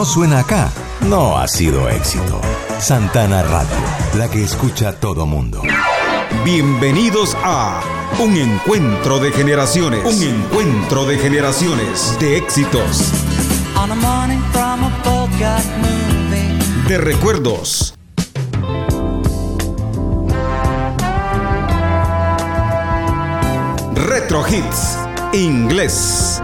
no suena acá, no ha sido éxito. Santana Radio, la que escucha todo mundo. Bienvenidos a Un Encuentro de Generaciones. Un Encuentro de Generaciones de éxitos. De recuerdos. Retro Hits. Inglés.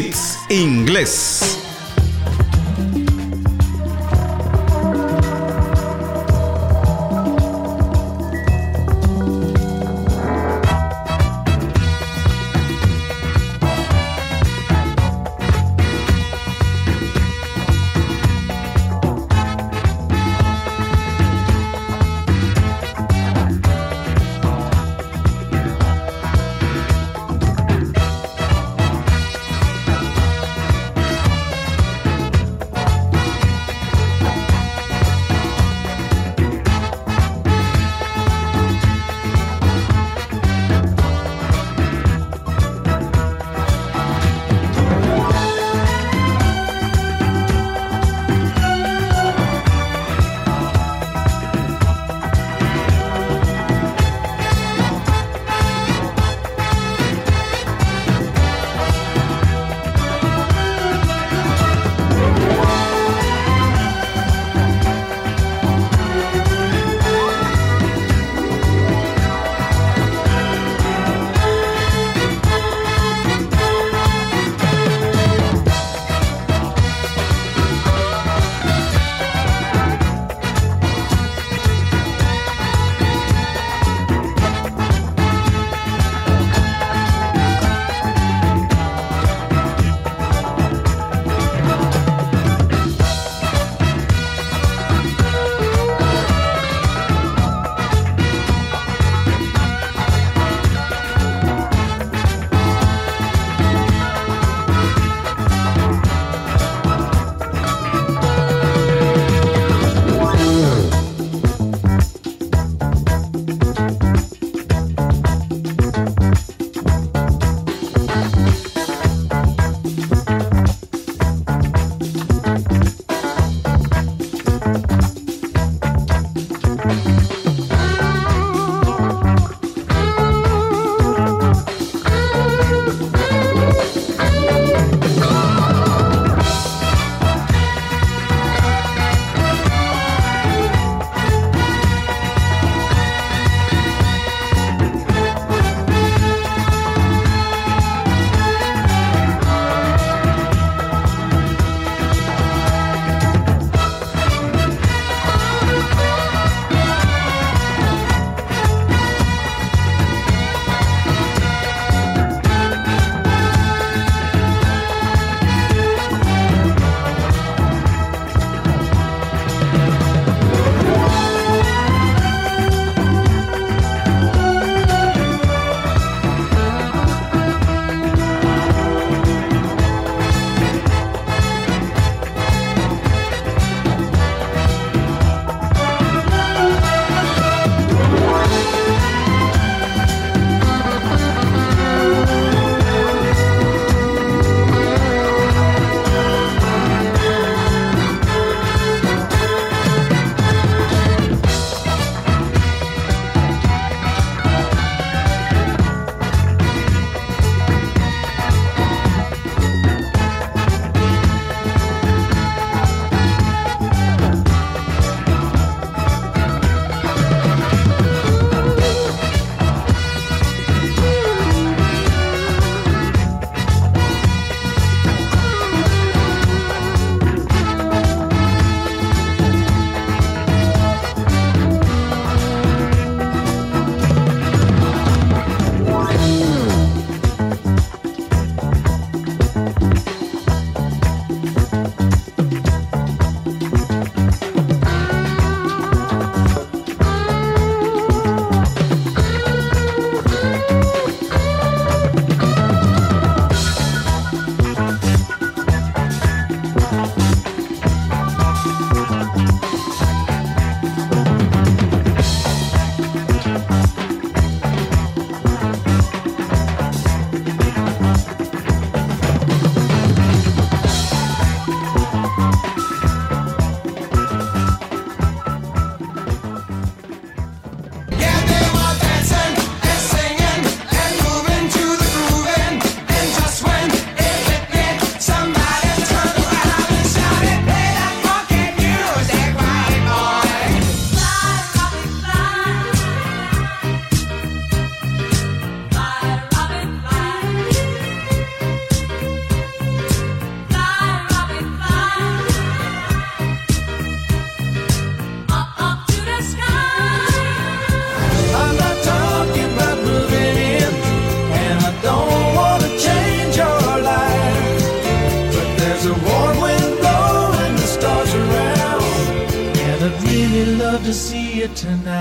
Retro you tonight.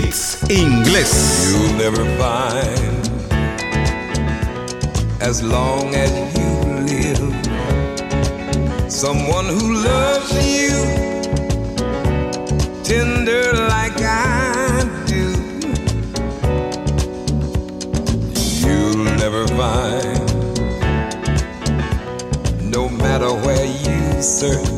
hits inglés. You'll never find as long as you live someone who loves you tender like I do. You'll never find no matter where you search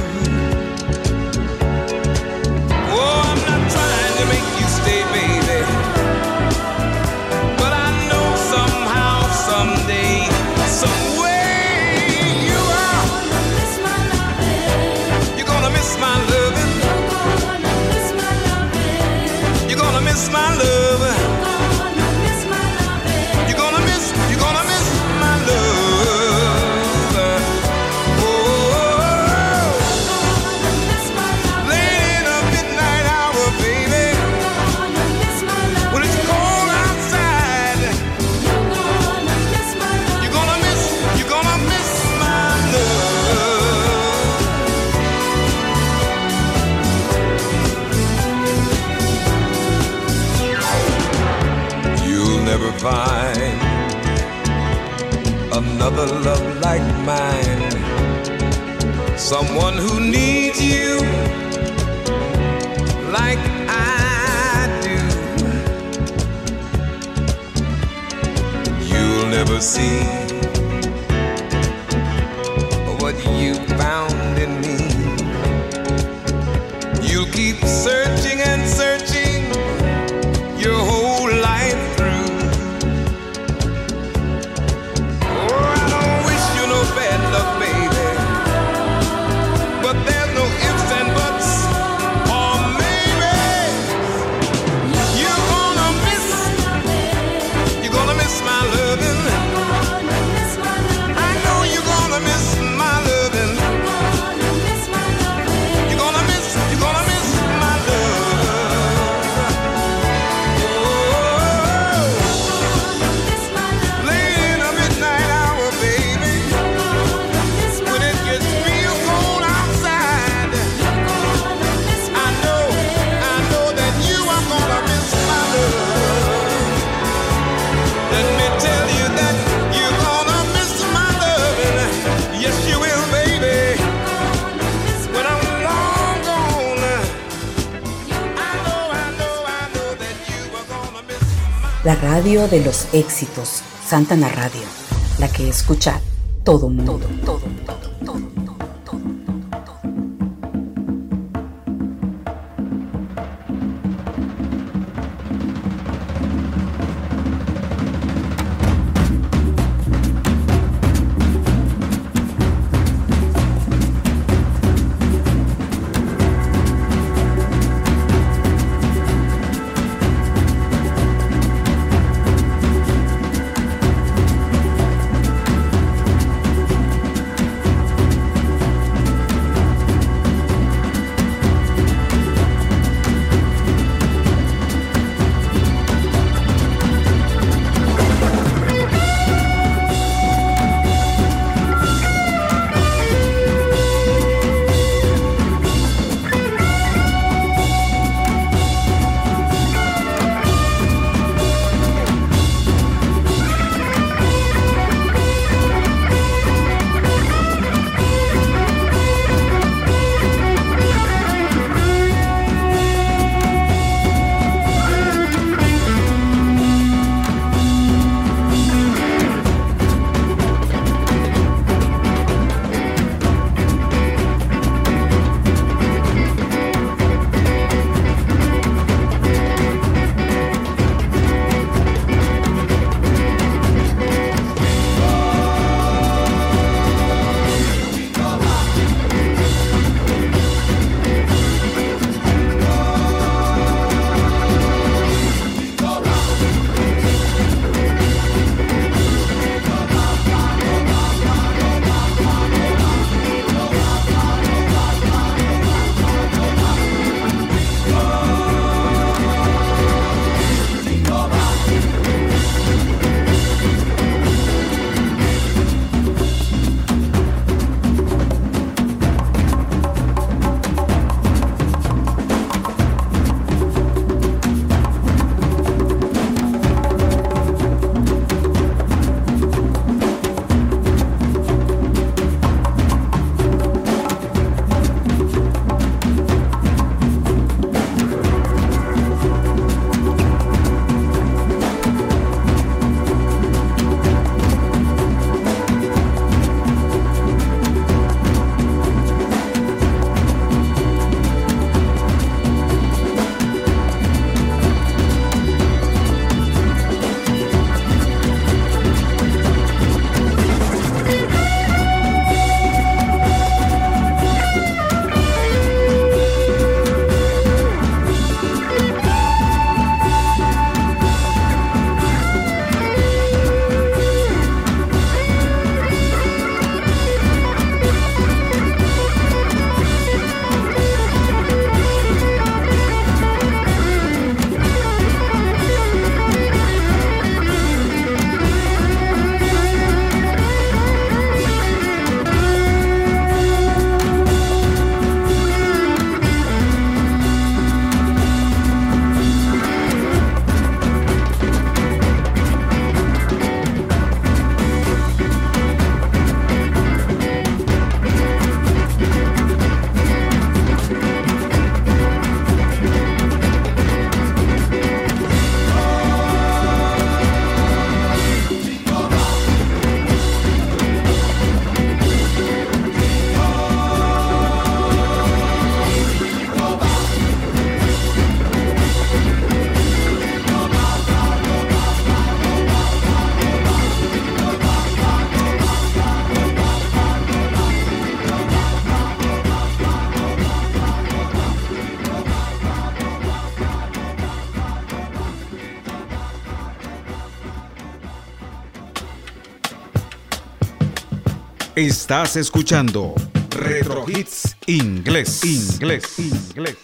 someone who needs you like I do. You'll never see la radio de los éxitos, Santana Radio, la que escucha todo mundo. Todo, todo, todo, todo. Estás escuchando Retro Hits Inglés. Inglés. Inglés.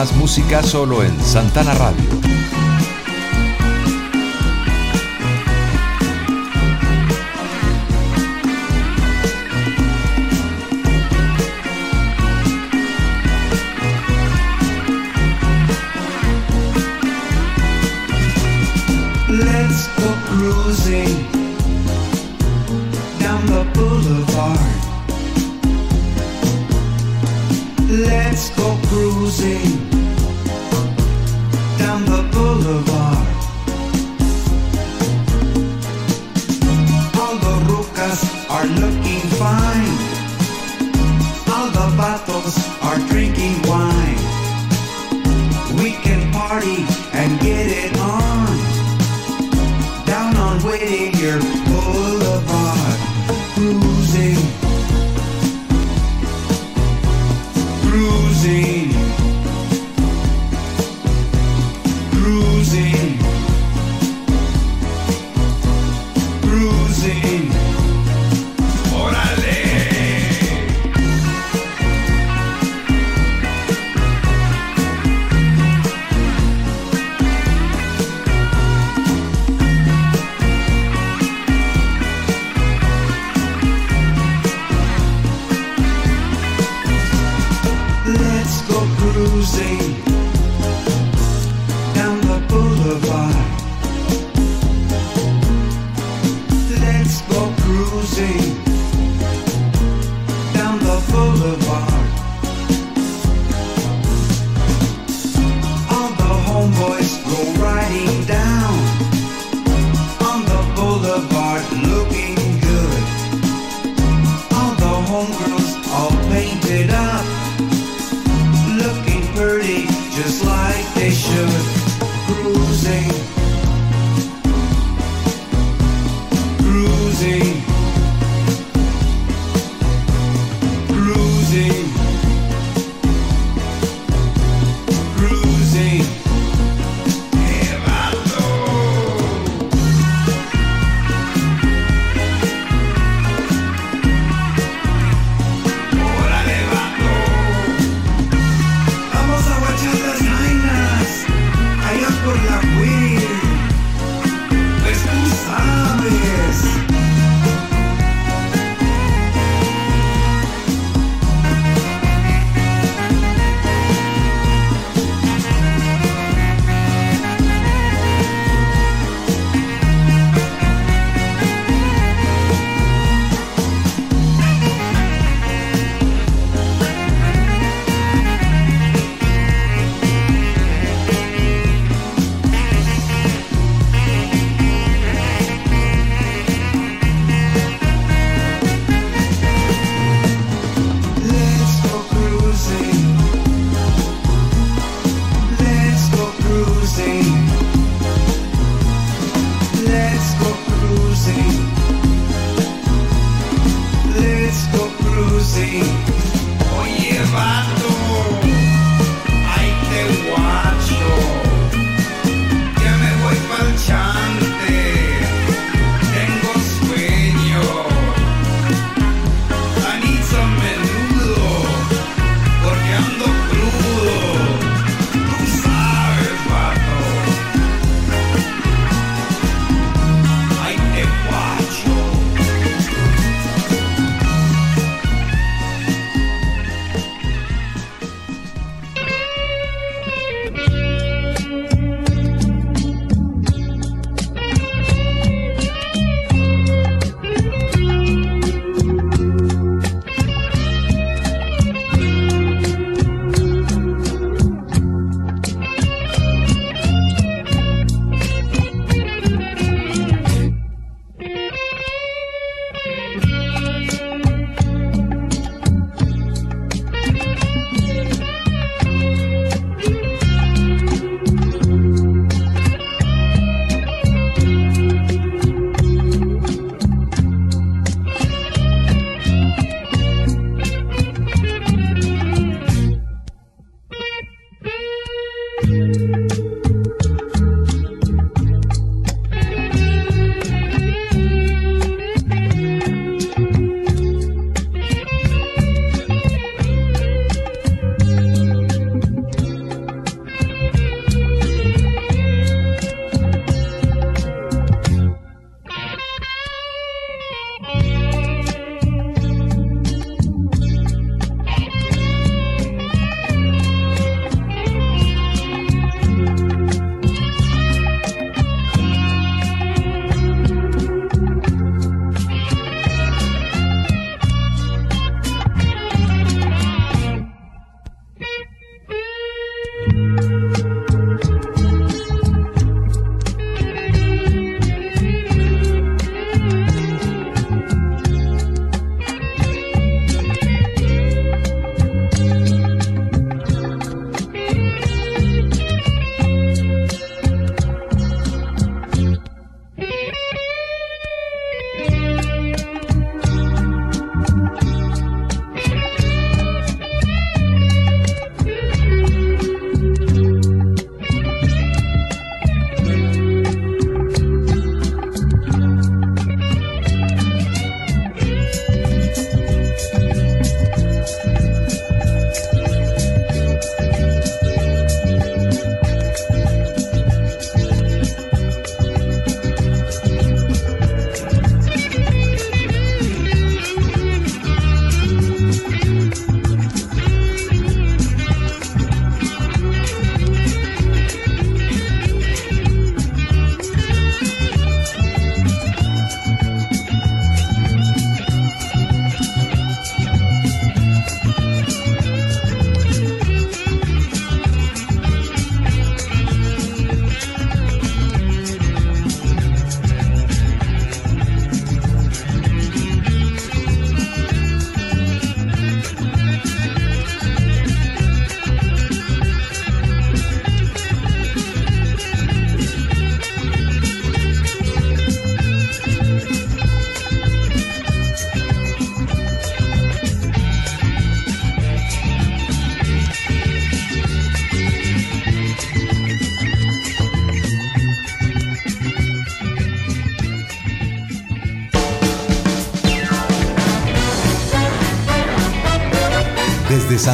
Más música solo en Santana Radio.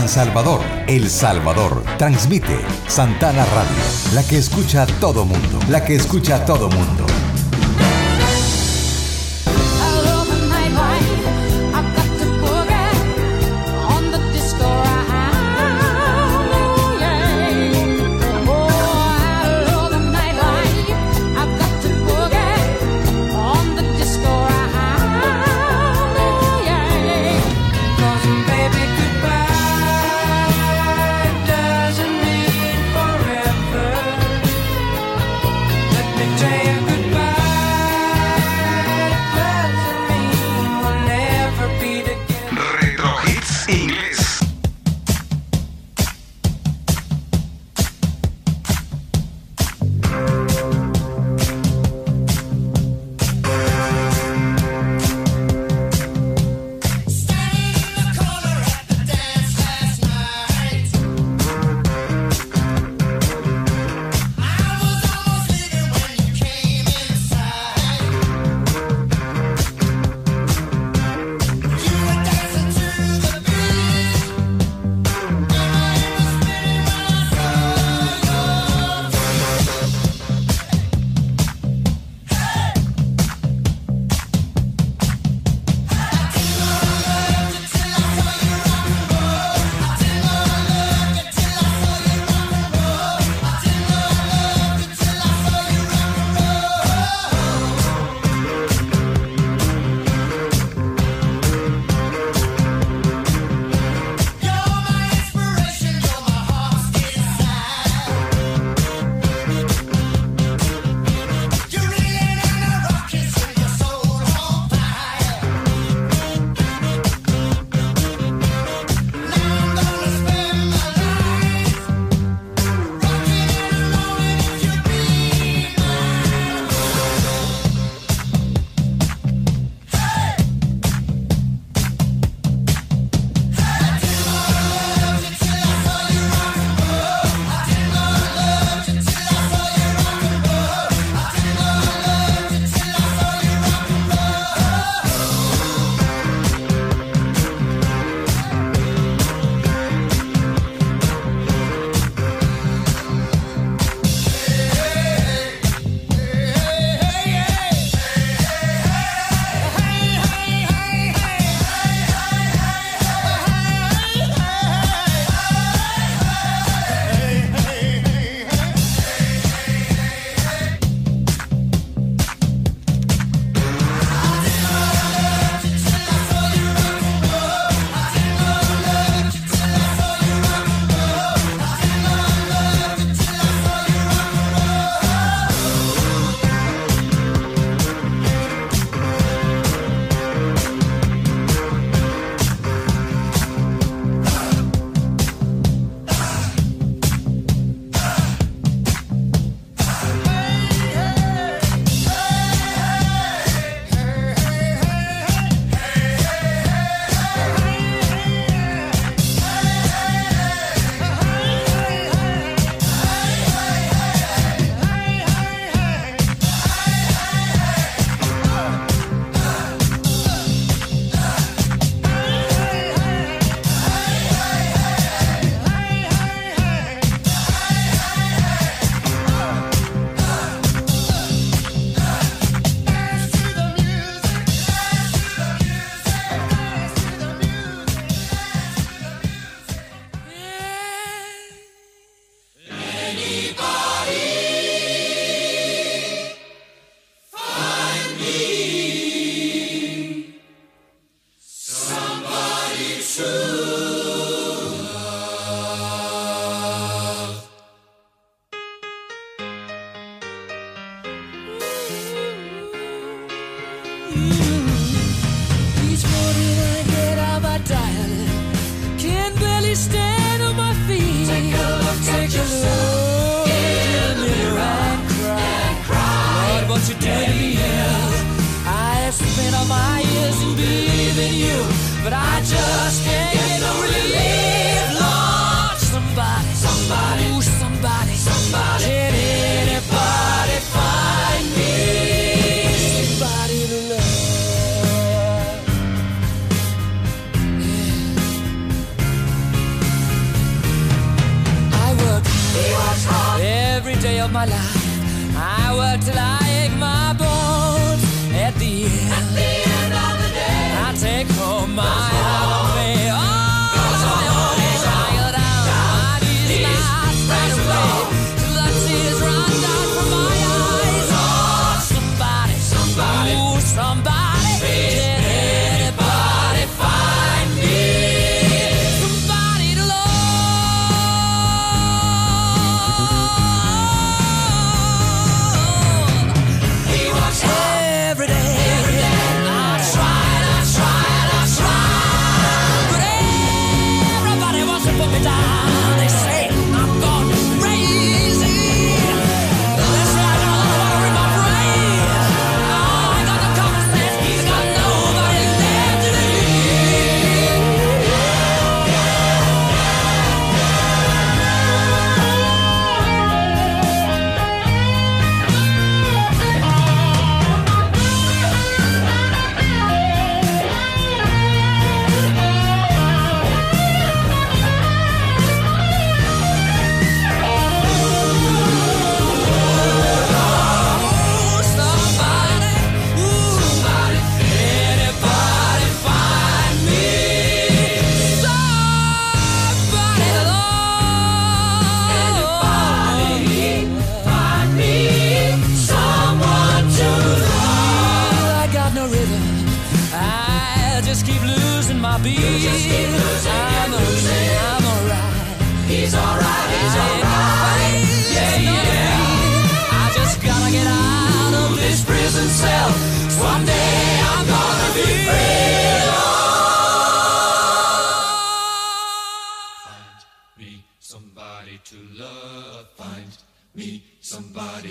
Salvador, El Salvador. Transmite Santana Radio, la que escucha a todo mundo, la que escucha a todo mundo.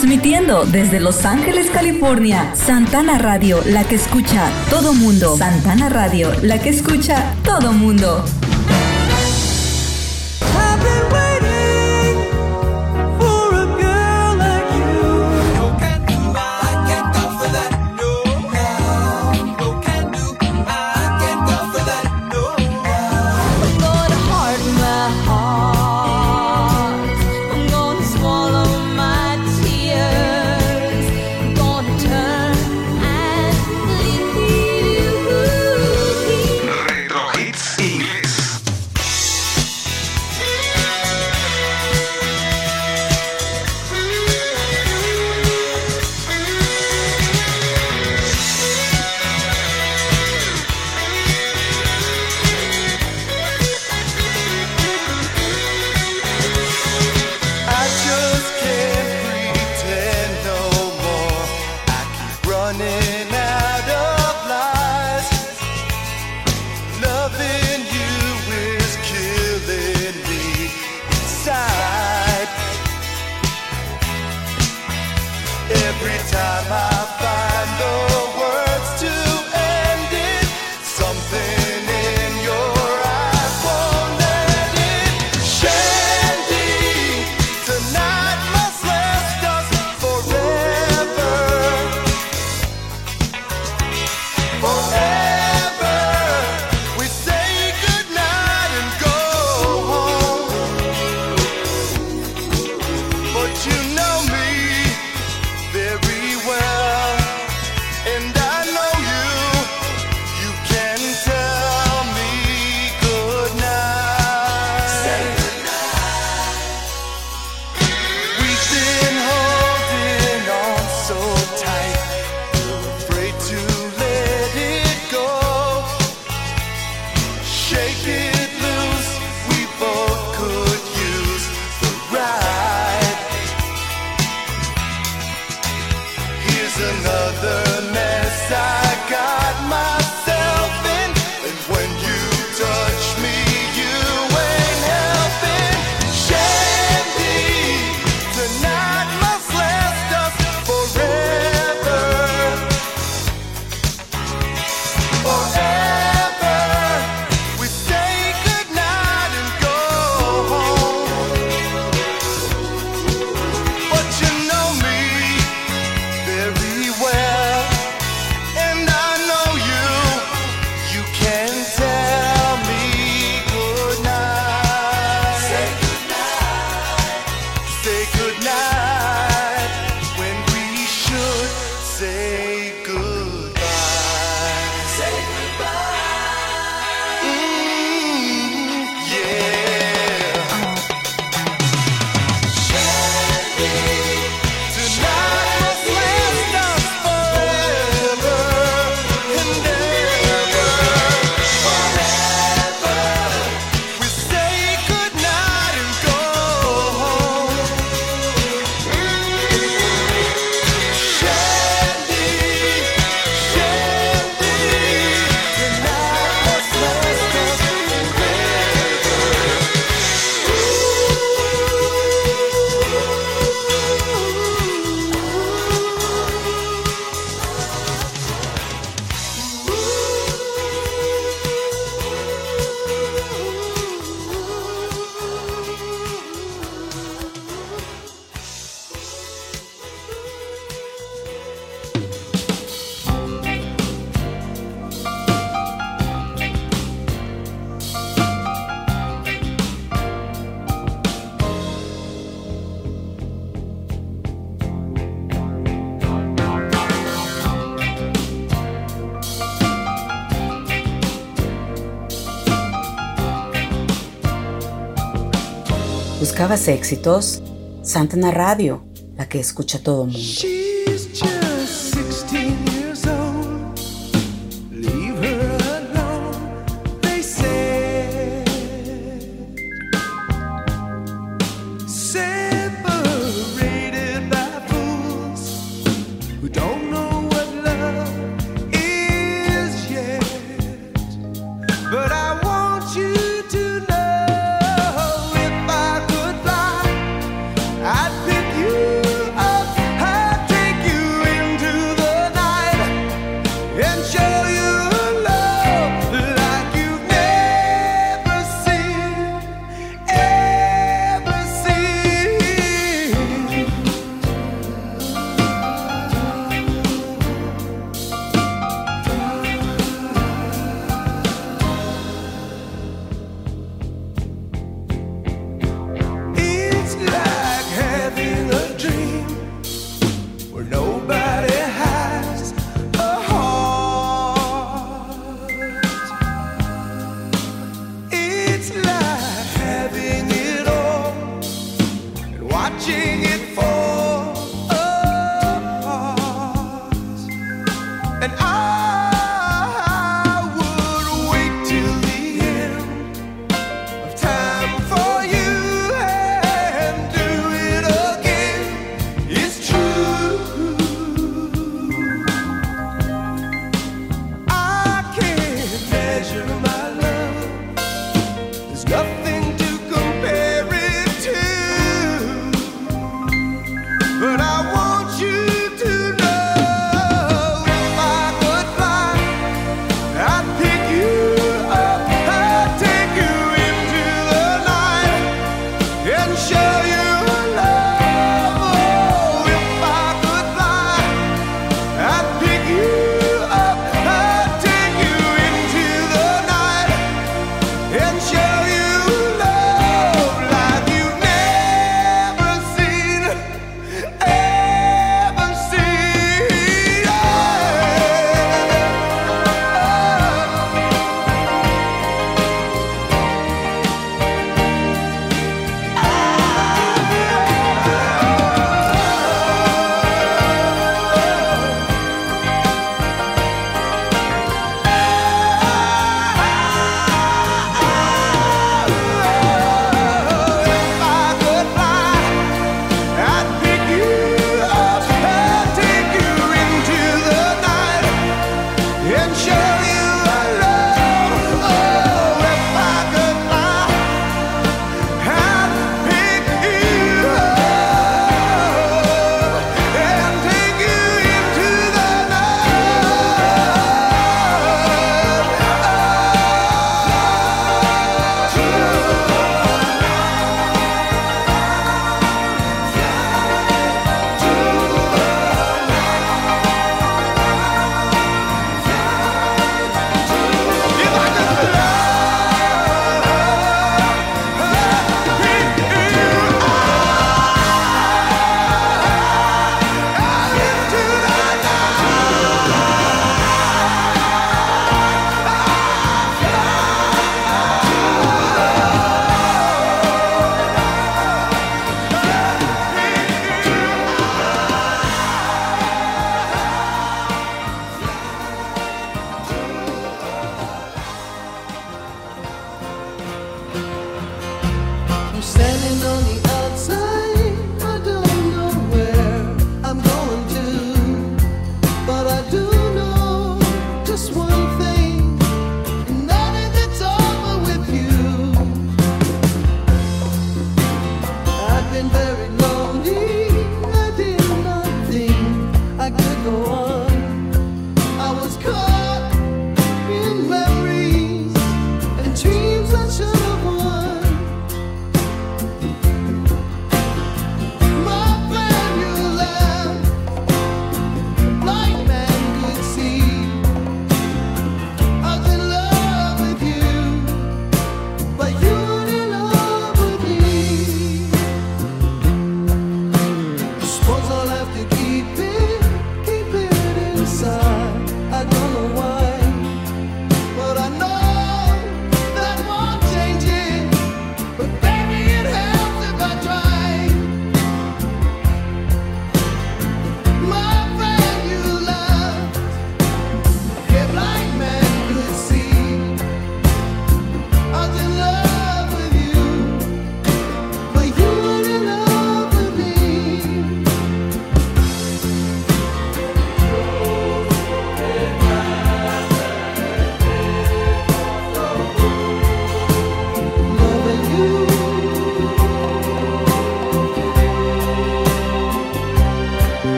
Transmitiendo desde Los Ángeles, California, Santana Radio, la que escucha todo mundo. Santana Radio, la que escucha todo mundo. Nuevas éxitos, Santana Radio, la que escucha todo mundo.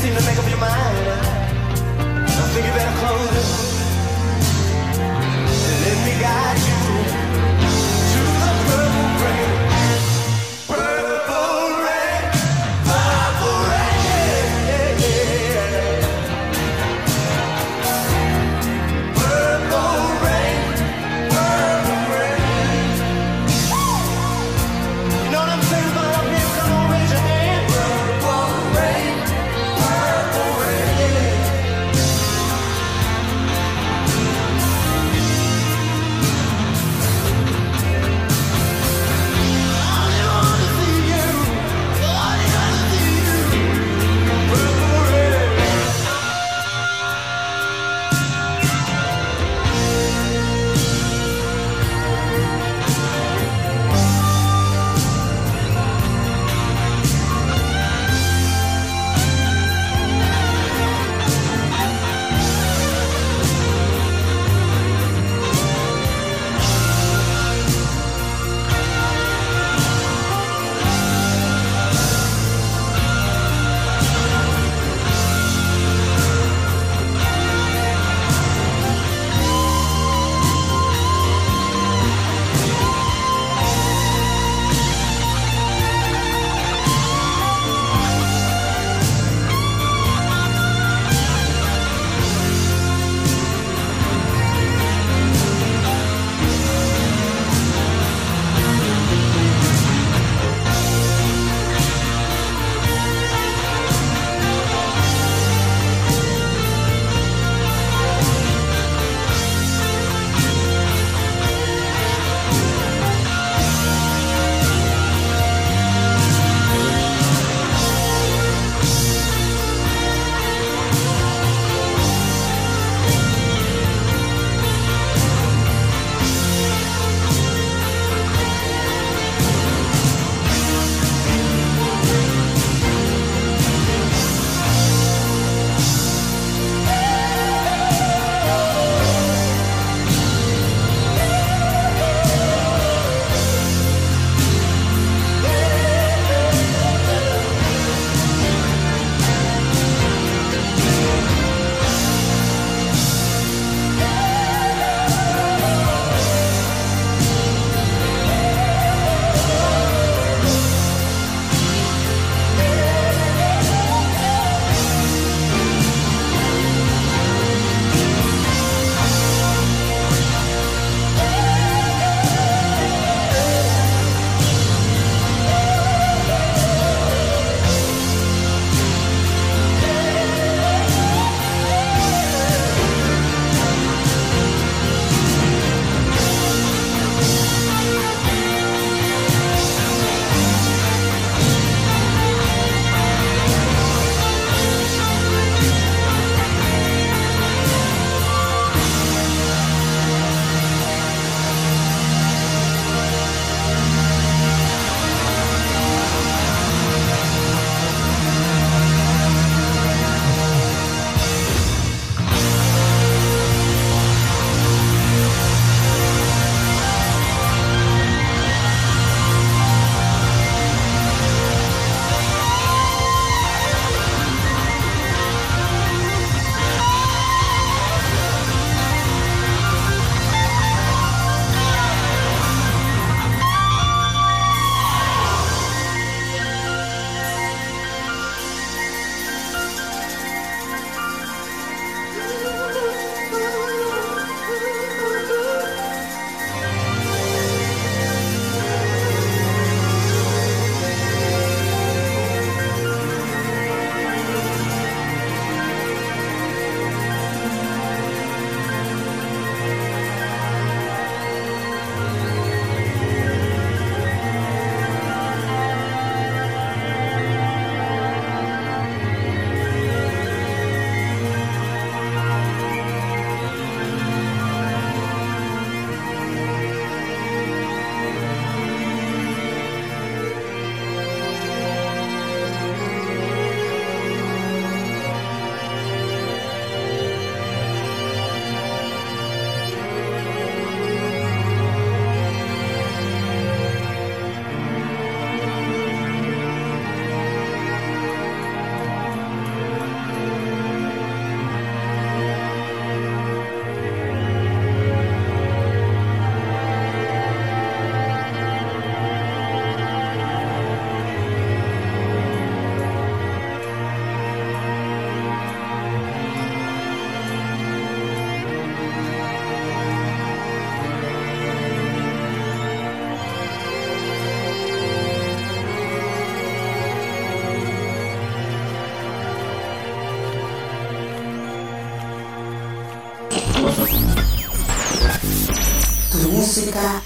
seem to make up your mind. I think you better close it. Let me guide you.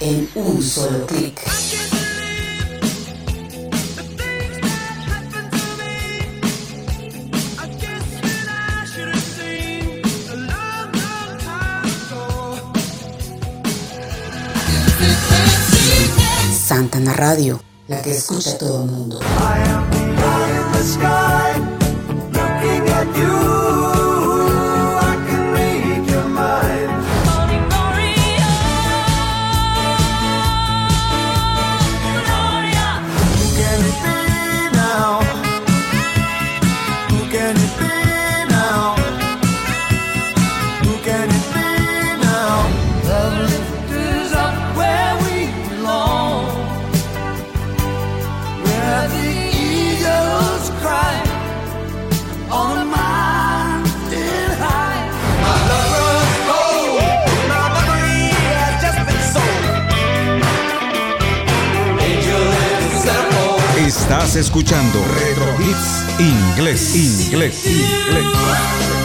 en un solo clic. Santana Radio, la que escucha todo el mundo. escuchando Retro Hits Inglés, Inglés, Inglés.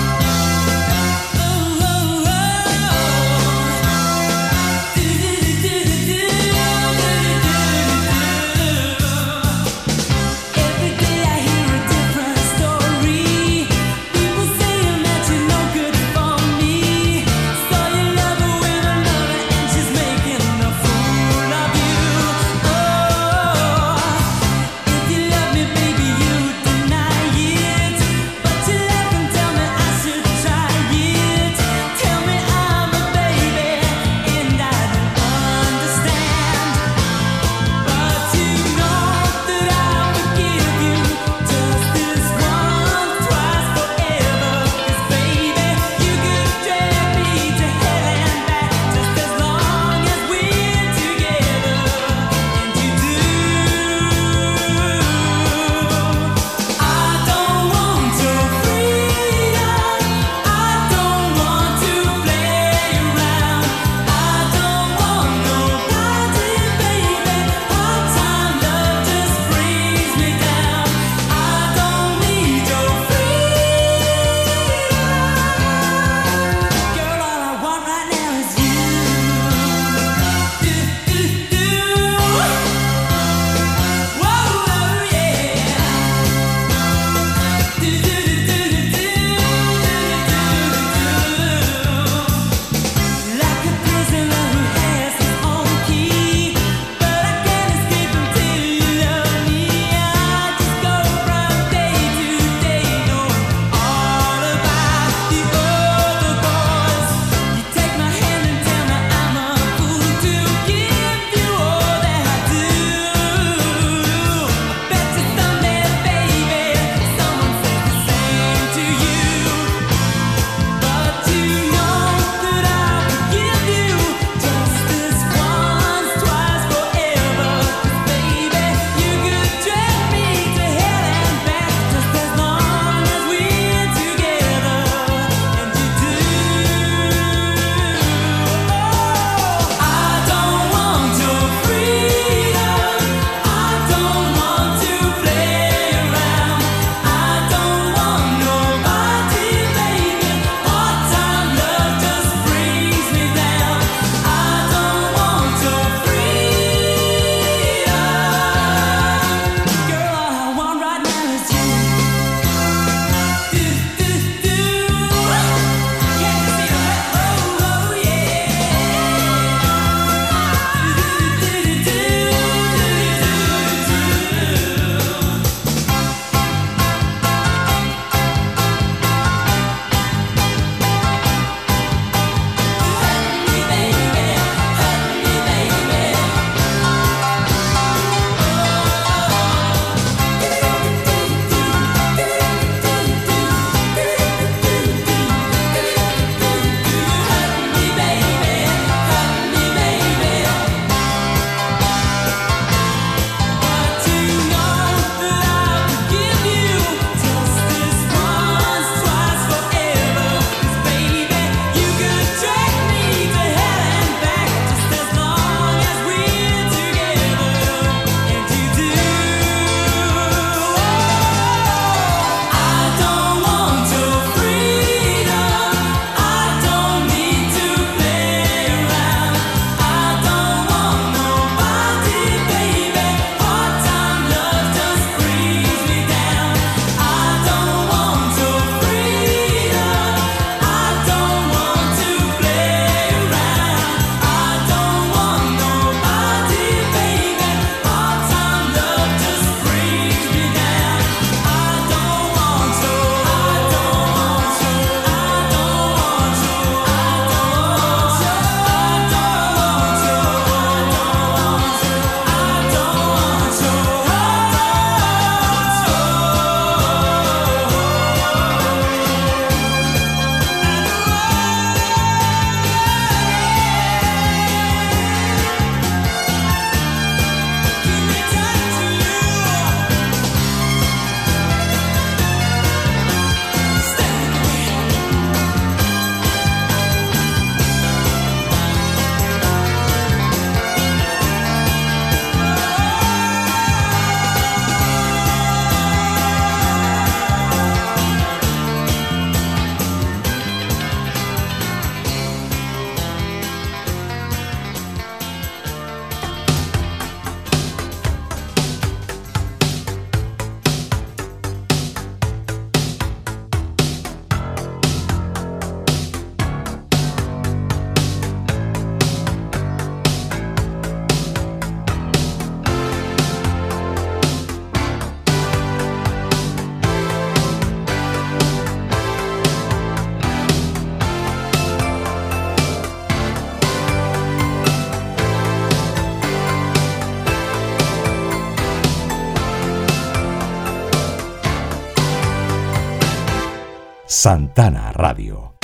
Santana Radio.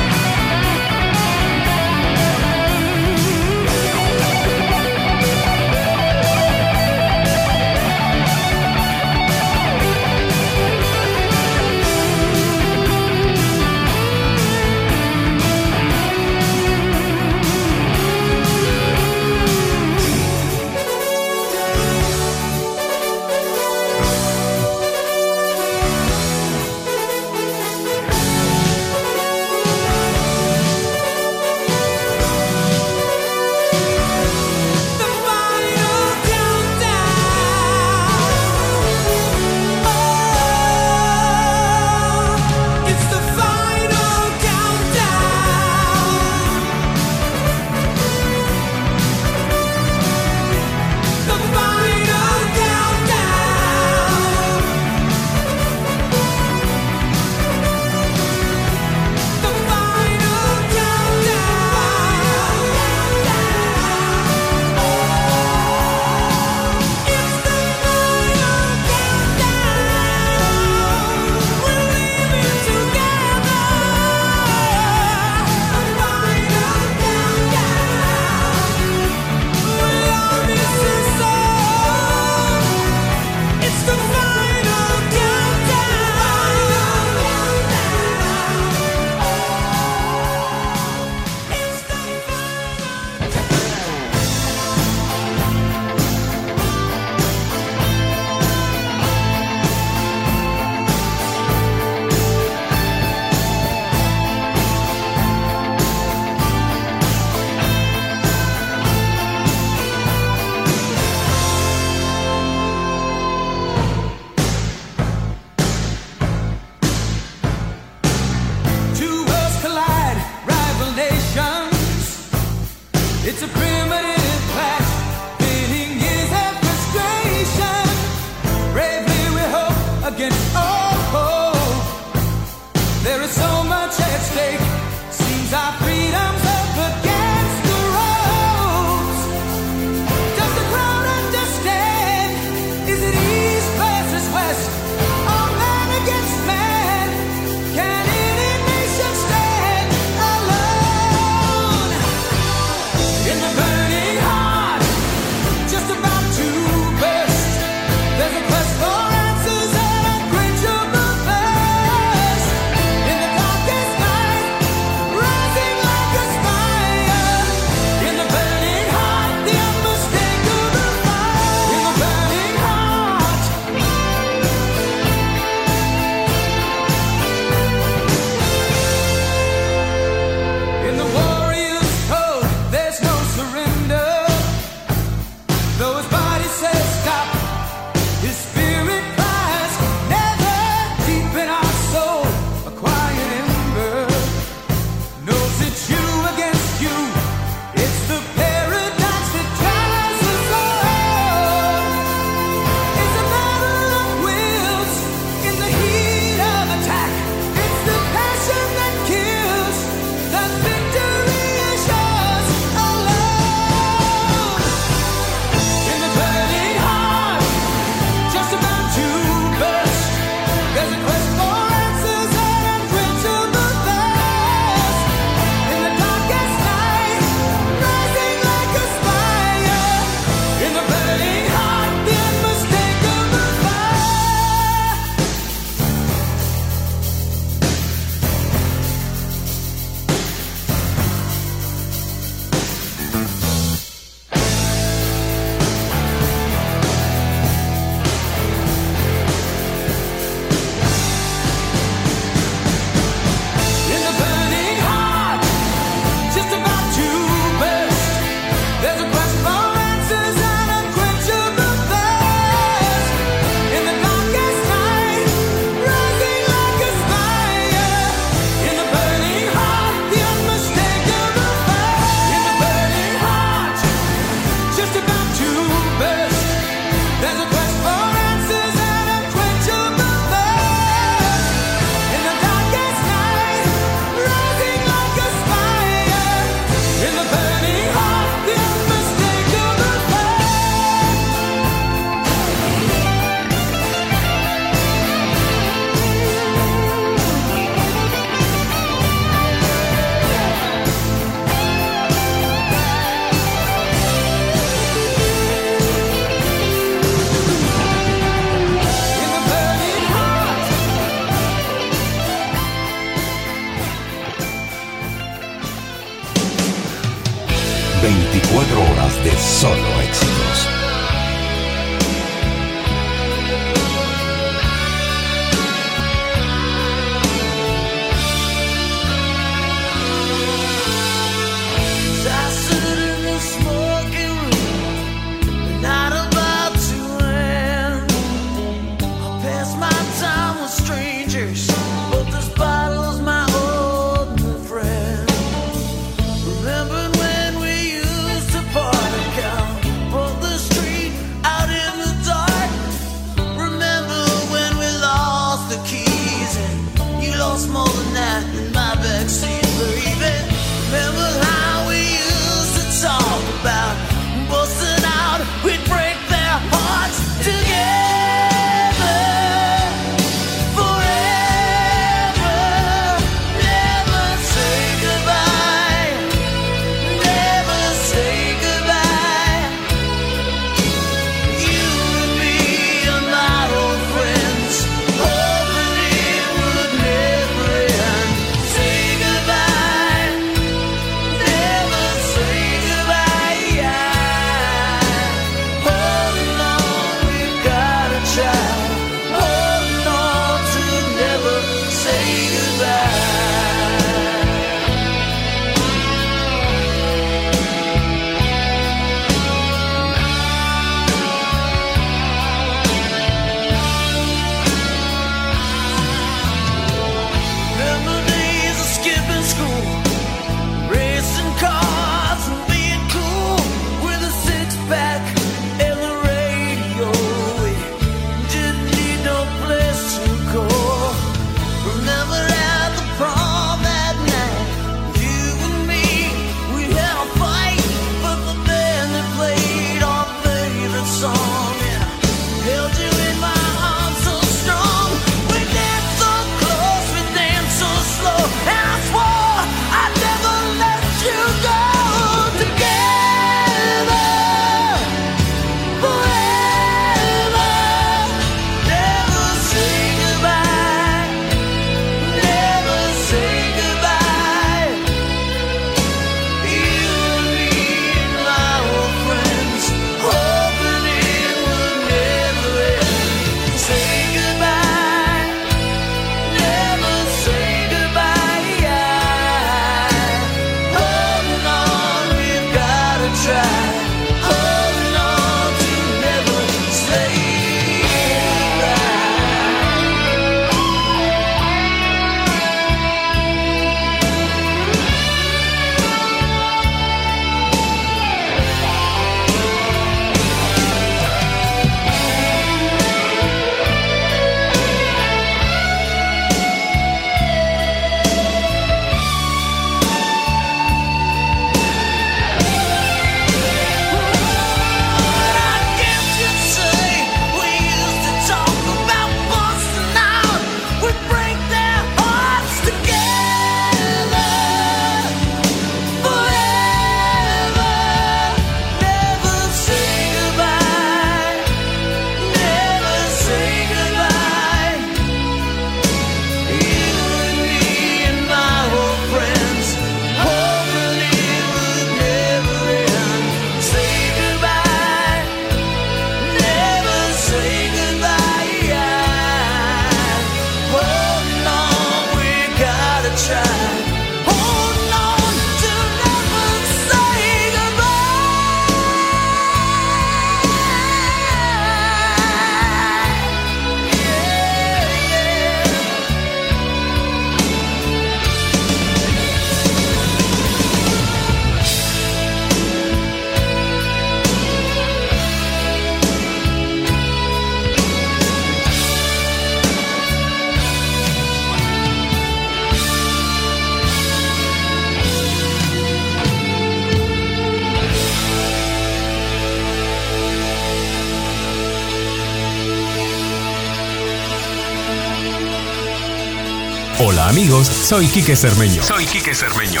Soy Quique Cermeño. Soy Quique Cermeño.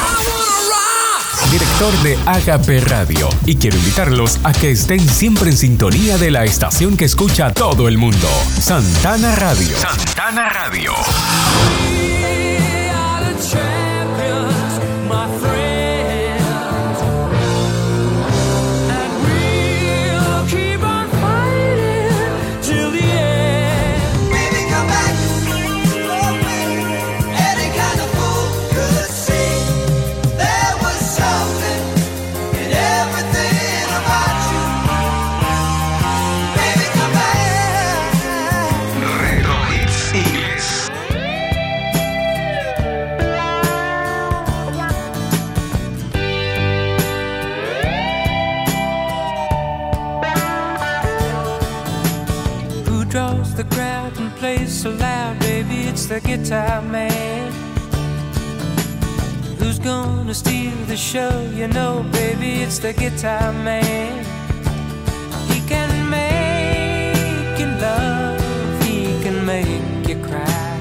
Director de Agape Radio, y quiero invitarlos a que estén siempre en sintonía de la estación que escucha todo el mundo, Santana Radio. Santana Radio. So loud, baby, it's the guitar man. Who's gonna steal the show? You know, baby, it's the guitar man. He can make you love, he can make you cry.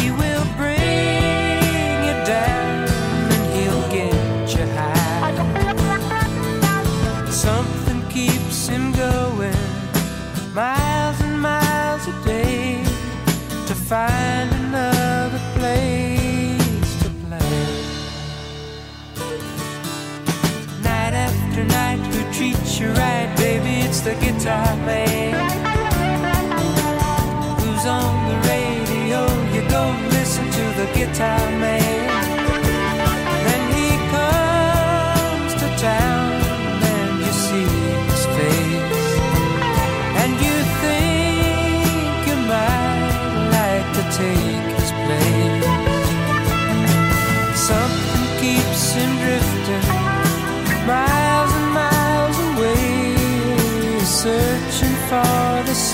He will bring you down and he'll get you high. Something keeps him going miles find another place to play. Night after night, who treats you right, baby? It's the guitar man. Who's on the radio? You go listen to the guitar man.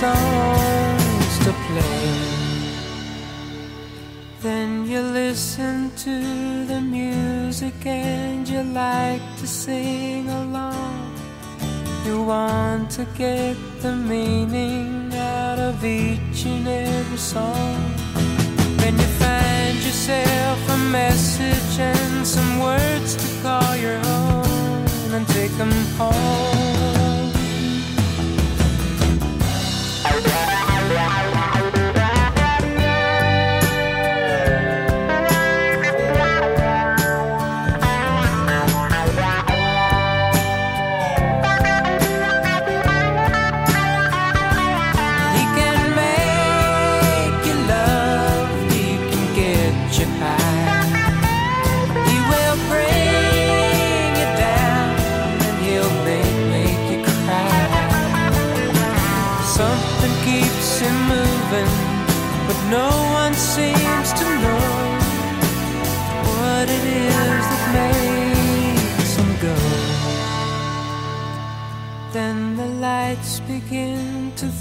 Songs to play. Then you listen to the music and you like to sing along. You want to get the meaning out of each and every song. Then you find yourself a message and some words to call your own and take them home.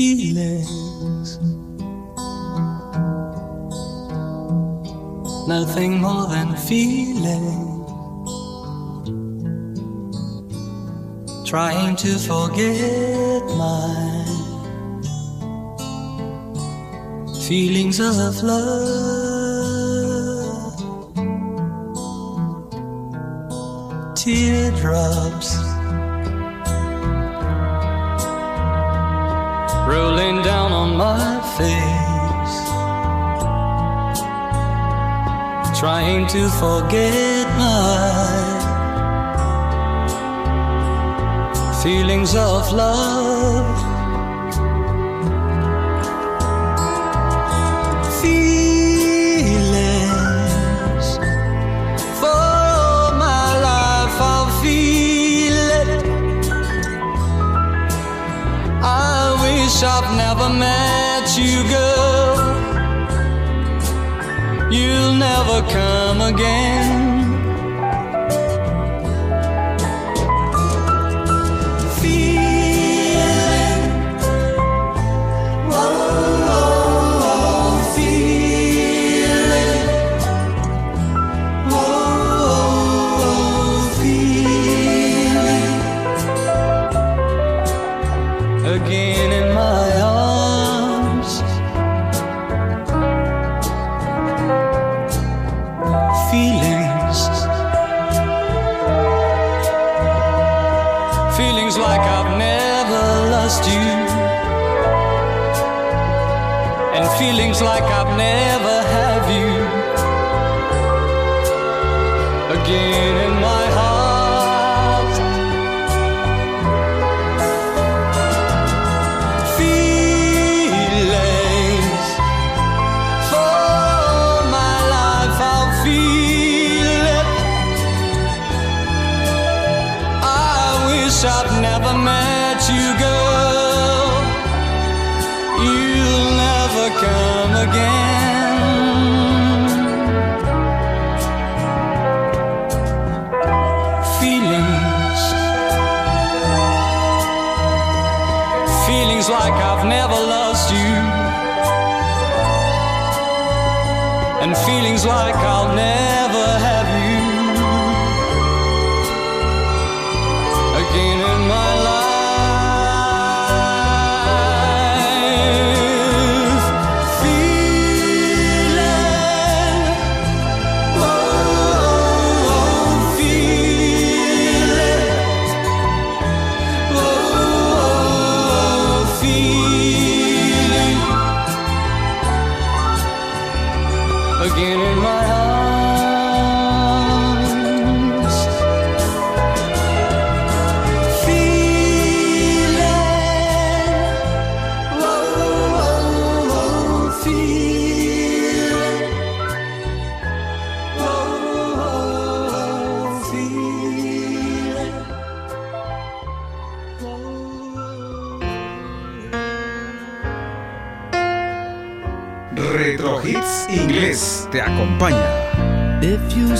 Feelings. Nothing more than feeling. Trying to forget my feelings of love. Teardrops trying to forget my feelings of love. Feelings for my life, I'll feel it. I wish I've never met you, girl. You'll never come again.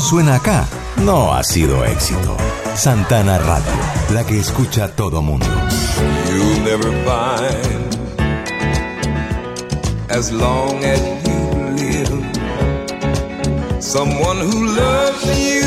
suena acá, no ha sido éxito. Santana Radio, la que escucha todo mundo. You'll never find, as long as you live, someone who loves you.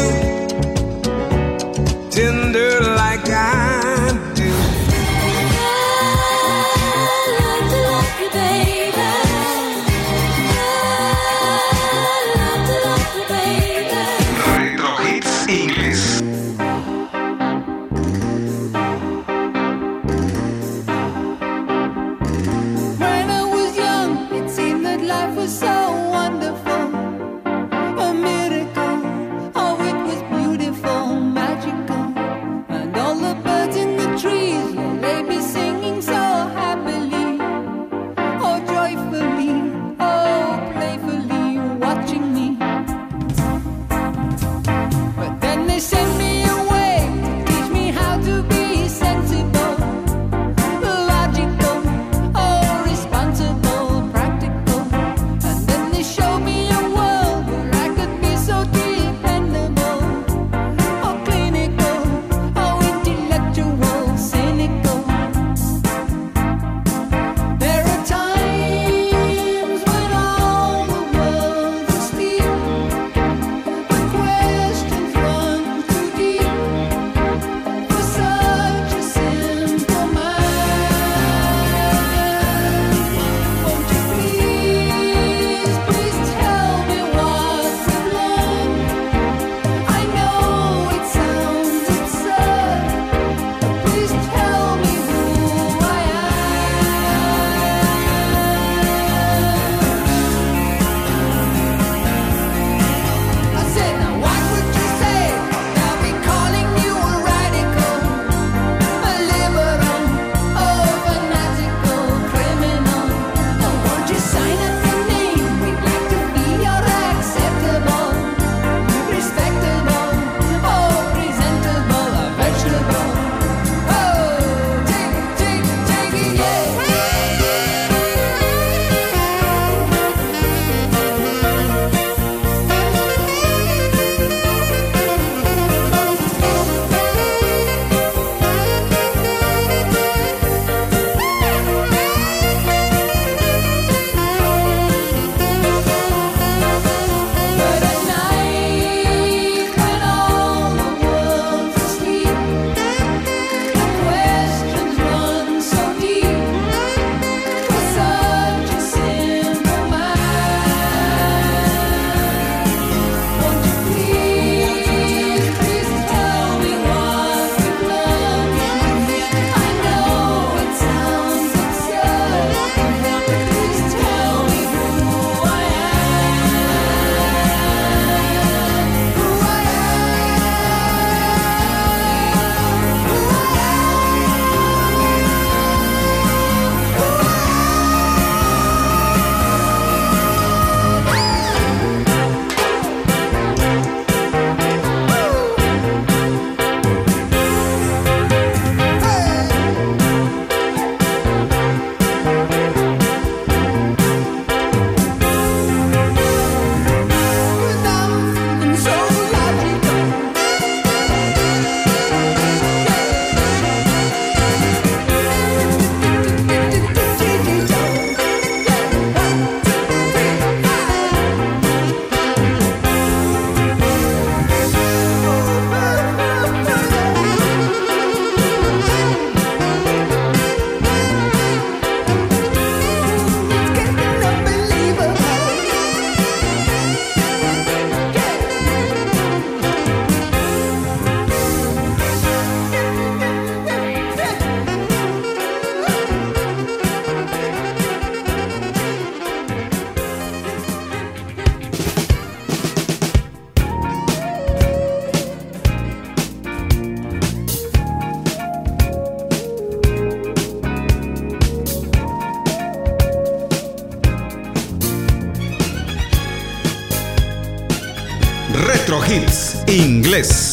inglés.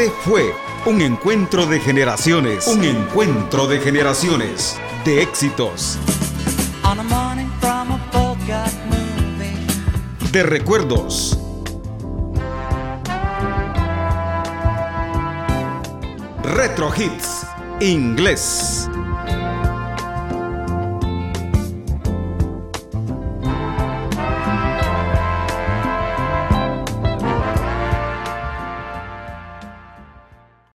Este fue un encuentro de generaciones. Un encuentro de generaciones. De éxitos. De recuerdos. Retro Hits. Inglés.